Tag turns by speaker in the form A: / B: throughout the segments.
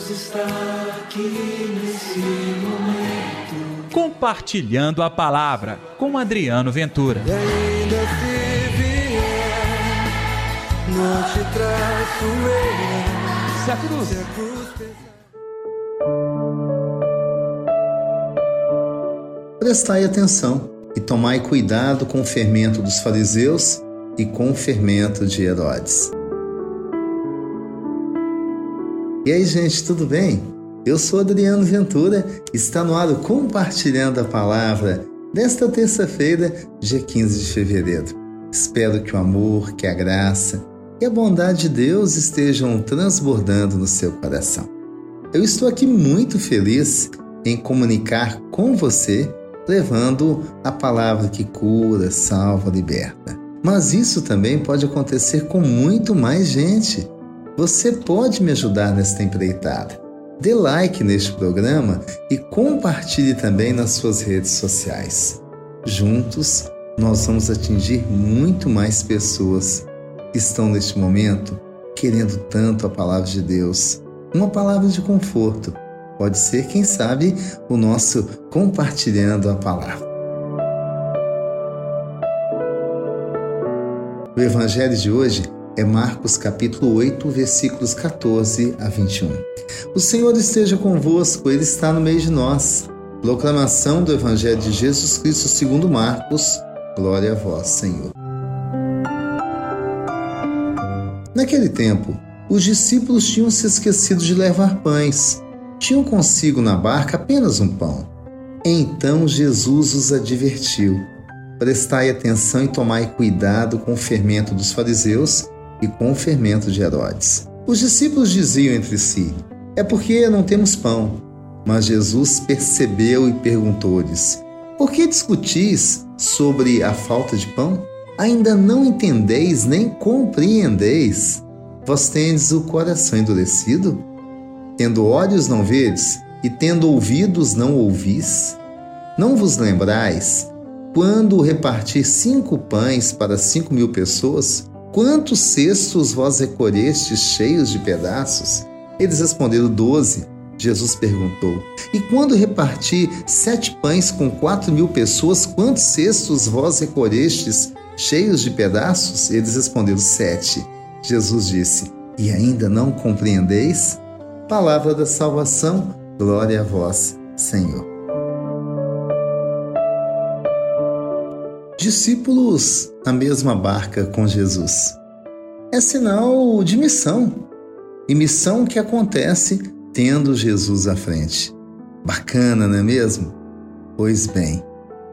A: Deus está aqui nesse momento.
B: Compartilhando a palavra com Adriano Ventura.
A: E ainda se vier, não te traço eu.
B: Se a cruz.
A: Se a cruz.
C: Prestai atenção e tomai cuidado com o fermento dos fariseus e com o fermento de Herodes. E aí, gente, tudo bem? Eu sou Adriano Ventura, está no ar Compartilhando a Palavra desta terça-feira, dia 15 de fevereiro. Espero que o amor, que a graça e a bondade de Deus estejam transbordando no seu coração. Eu estou aqui muito feliz em comunicar com você, levando a palavra que cura, salva, liberta. Mas isso também pode acontecer com muito mais gente. Você pode me ajudar nesta empreitada. Dê like neste programa e compartilhe também nas suas redes sociais. Juntos, nós vamos atingir muito mais pessoas que estão neste momento querendo tanto a palavra de Deus. Uma palavra de conforto. Pode ser, quem sabe, o nosso compartilhando a palavra. O evangelho de hoje é Marcos capítulo 8, versículos 14 a 21. O Senhor esteja convosco, Ele está no meio de nós. Proclamação do Evangelho de Jesus Cristo segundo Marcos. Glória a vós, Senhor. Naquele tempo, os discípulos tinham se esquecido de levar pães. Tinham consigo na barca apenas um pão. Então Jesus os advertiu: Prestai atenção e tomai cuidado com o fermento dos fariseus e com o fermento de Herodes. Os discípulos diziam entre si: É porque não temos pão. Mas Jesus percebeu e perguntou-lhes: Por que discutis sobre a falta de pão? Ainda não entendeis nem compreendeis? Vós tendes o coração endurecido? Tendo olhos não vedes, e tendo ouvidos não ouvis? Não vos lembrais, quando reparti cinco pães para cinco mil pessoas, Quantos cestos vós recolhestes cheios de pedaços? Eles responderam: Doze. Jesus perguntou: E quando reparti sete pães com quatro mil pessoas, quantos cestos vós recolhestes cheios de pedaços? Eles responderam: Sete. Jesus disse: E ainda não compreendeis? Palavra da salvação, glória a vós, Senhor. Discípulos na mesma barca com Jesus. É sinal de missão. E missão que acontece tendo Jesus à frente. Bacana, não é mesmo? Pois bem,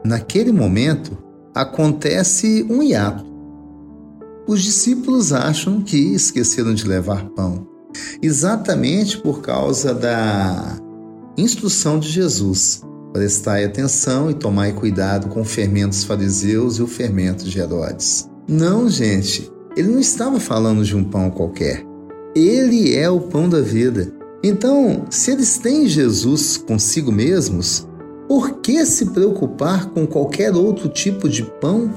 C: naquele momento acontece um hiato. Os discípulos acham que esqueceram de levar pão, exatamente por causa da instrução de Jesus Prestai atenção e tomai cuidado com o fermento dos fariseus e o fermento de Herodes. Não, gente, ele não estava falando de um pão qualquer. Ele é o pão da vida. Então, se eles têm Jesus consigo mesmos, por que se preocupar com qualquer outro tipo de pão?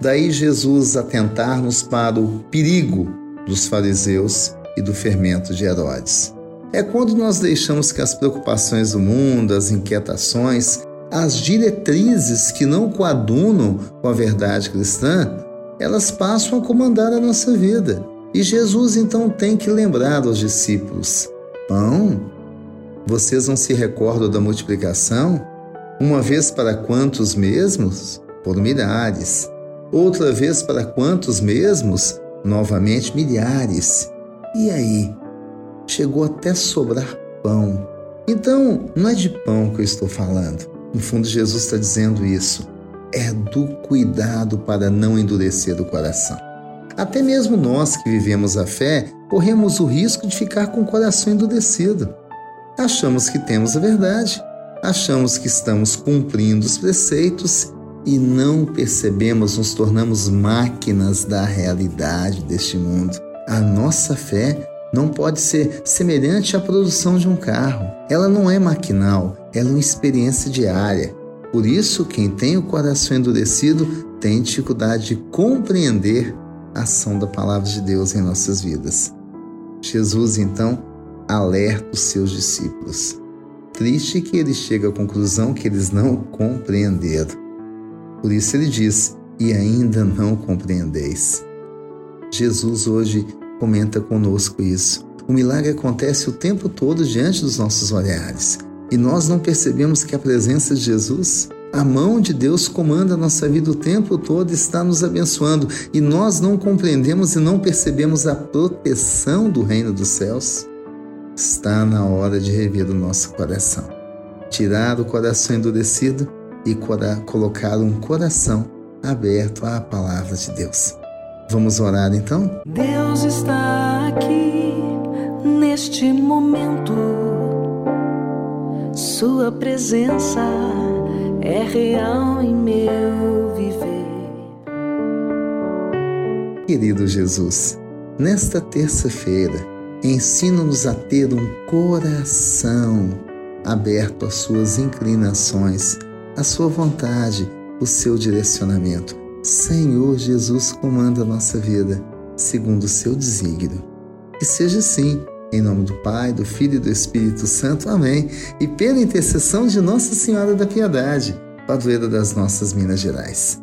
C: Daí Jesus atentar-nos para o perigo dos fariseus e do fermento de Herodes é quando nós deixamos que as preocupações do mundo, as inquietações, as diretrizes que não coadunam com a verdade cristã, elas passam a comandar a nossa vida. E Jesus então tem que lembrar aos discípulos: pão? Vocês não se recordam da multiplicação? Uma vez para quantos mesmos? Por milhares. Outra vez para quantos mesmos? Novamente milhares. E aí? Chegou até sobrar pão. Então, não é de pão que eu estou falando. No fundo, Jesus está dizendo isso. É do cuidado para não endurecer o coração. Até mesmo nós que vivemos a fé corremos o risco de ficar com o coração endurecido. Achamos que temos a verdade, achamos que estamos cumprindo os preceitos e não percebemos, nos tornamos máquinas da realidade deste mundo. A nossa fé não pode ser semelhante à produção de um carro. Ela não é maquinal, ela é uma experiência diária. Por isso, quem tem o coração endurecido tem dificuldade de compreender a ação da palavra de Deus em nossas vidas. Jesus, então, alerta os seus discípulos. Triste que ele chega à conclusão que eles não compreenderam. Por isso ele diz: E ainda não compreendeis. Jesus hoje comenta conosco isso. O milagre acontece o tempo todo diante dos nossos olhares e nós não percebemos que a presença de Jesus, a mão de Deus comanda a nossa vida o tempo todo, está nos abençoando e nós não compreendemos e não percebemos a proteção do reino dos céus. Está na hora de rever o nosso coração, tirar o coração endurecido e colocar um coração aberto à palavra de Deus. Vamos orar então?
D: Deus está aqui neste momento. Sua presença é real em meu viver.
C: Querido Jesus, nesta terça-feira, ensina-nos a ter um coração aberto às suas inclinações, à sua vontade, o seu direcionamento. Senhor Jesus comanda a nossa vida segundo o seu desígnio. Que seja assim, em nome do Pai, do Filho e do Espírito Santo. Amém. E pela intercessão de Nossa Senhora da Piedade, padroeira das nossas Minas Gerais.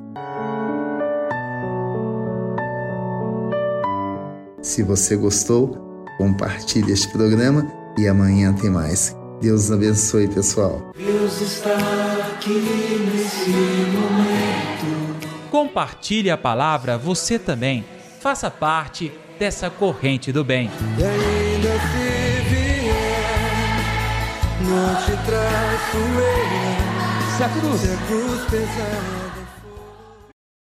C: Se você gostou, compartilhe este programa e amanhã tem mais. Deus abençoe, pessoal.
A: Deus está aqui nesse momento.
B: Compartilhe a palavra você também. Faça parte dessa corrente do bem.
A: E ainda se vier, não te traço eu.
B: Se a cruz,
A: Se a cruz pesar.